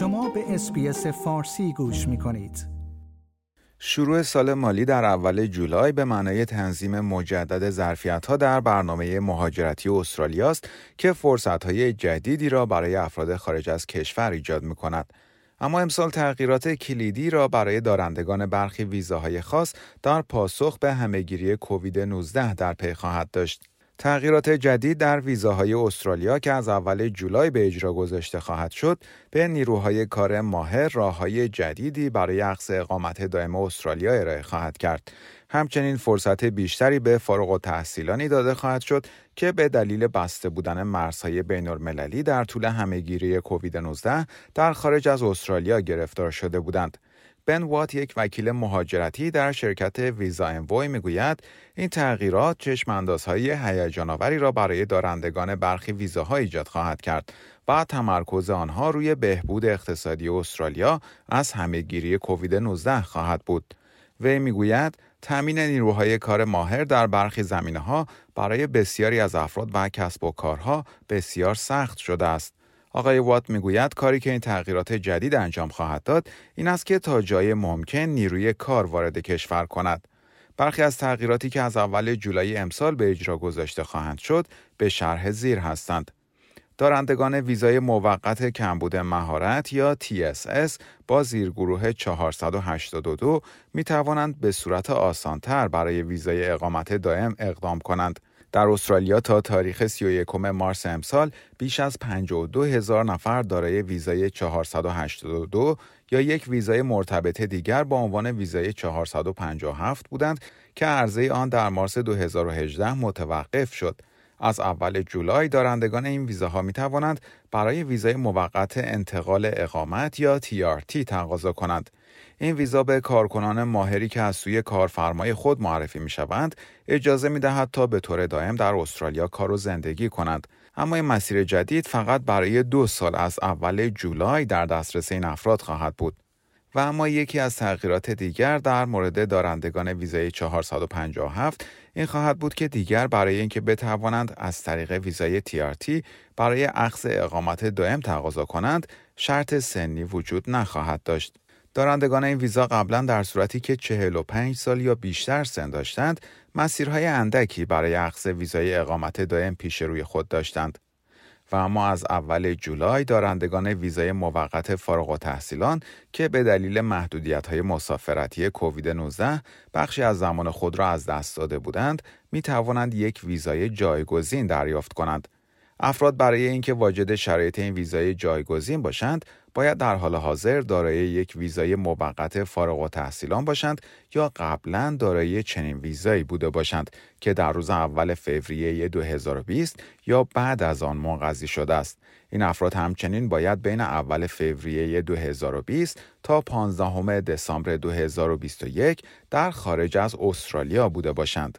شما به SBS فارسی گوش می کنید. شروع سال مالی در اول جولای به معنای تنظیم مجدد ظرفیت ها در برنامه مهاجرتی استرالیا است که فرصت های جدیدی را برای افراد خارج از کشور ایجاد می کند. اما امسال تغییرات کلیدی را برای دارندگان برخی ویزاهای خاص در پاسخ به همه‌گیری کووید 19 در پی خواهد داشت. تغییرات جدید در ویزاهای استرالیا که از اول جولای به اجرا گذاشته خواهد شد به نیروهای کار ماهر راههای جدیدی برای اخذ اقامت دائم استرالیا ارائه خواهد کرد. همچنین فرصت بیشتری به فارغ التحصیلانی داده خواهد شد که به دلیل بسته بودن مرزهای بین المللی در طول همهگیری کووید 19 در خارج از استرالیا گرفتار شده بودند. بن وات یک وکیل مهاجرتی در شرکت ویزا انوی می‌گوید این تغییرات چشم اندازهای هیجانآوری را برای دارندگان برخی ویزاها ایجاد خواهد کرد و تمرکز آنها روی بهبود اقتصادی استرالیا از همهگیری کووید 19 خواهد بود. وی می‌گوید تامین نیروهای کار ماهر در برخی زمینه ها برای بسیاری از افراد و کسب و کارها بسیار سخت شده است. آقای وات می‌گوید کاری که این تغییرات جدید انجام خواهد داد این است که تا جای ممکن نیروی کار وارد کشور کند. برخی از تغییراتی که از اول جولای امسال به اجرا گذاشته خواهند شد به شرح زیر هستند. دارندگان ویزای موقت کمبود مهارت یا TSS با زیرگروه 482 می توانند به صورت آسانتر برای ویزای اقامت دائم اقدام کنند. در استرالیا تا تاریخ 31 مارس امسال بیش از 52 هزار نفر دارای ویزای 482 یا یک ویزای مرتبط دیگر با عنوان ویزای 457 بودند که عرضه آن در مارس 2018 متوقف شد. از اول جولای دارندگان این ویزاها می توانند برای ویزای موقت انتقال اقامت یا TRT تقاضا کنند. این ویزا به کارکنان ماهری که از سوی کارفرمای خود معرفی می شوند اجازه می دهد تا به طور دائم در استرالیا کار و زندگی کنند. اما این مسیر جدید فقط برای دو سال از اول جولای در دسترس این افراد خواهد بود. و اما یکی از تغییرات دیگر در مورد دارندگان ویزای 457 این خواهد بود که دیگر برای اینکه بتوانند از طریق ویزای TRT برای اخذ اقامت دائم تقاضا کنند شرط سنی وجود نخواهد داشت. دارندگان این ویزا قبلا در صورتی که 45 سال یا بیشتر سن داشتند مسیرهای اندکی برای اخذ ویزای اقامت دائم پیش روی خود داشتند. و اما از اول جولای دارندگان ویزای موقت فارغ تحصیلان که به دلیل محدودیت های مسافرتی کووید 19 بخشی از زمان خود را از دست داده بودند می توانند یک ویزای جایگزین دریافت کنند. افراد برای اینکه واجد شرایط این ویزای جایگزین باشند باید در حال حاضر دارای یک ویزای موقت فارغ التحصیلان باشند یا قبلا دارای چنین ویزایی بوده باشند که در روز اول فوریه 2020 یا بعد از آن منقضی شده است. این افراد همچنین باید بین اول فوریه 2020 تا 15 دسامبر 2021 در خارج از استرالیا بوده باشند.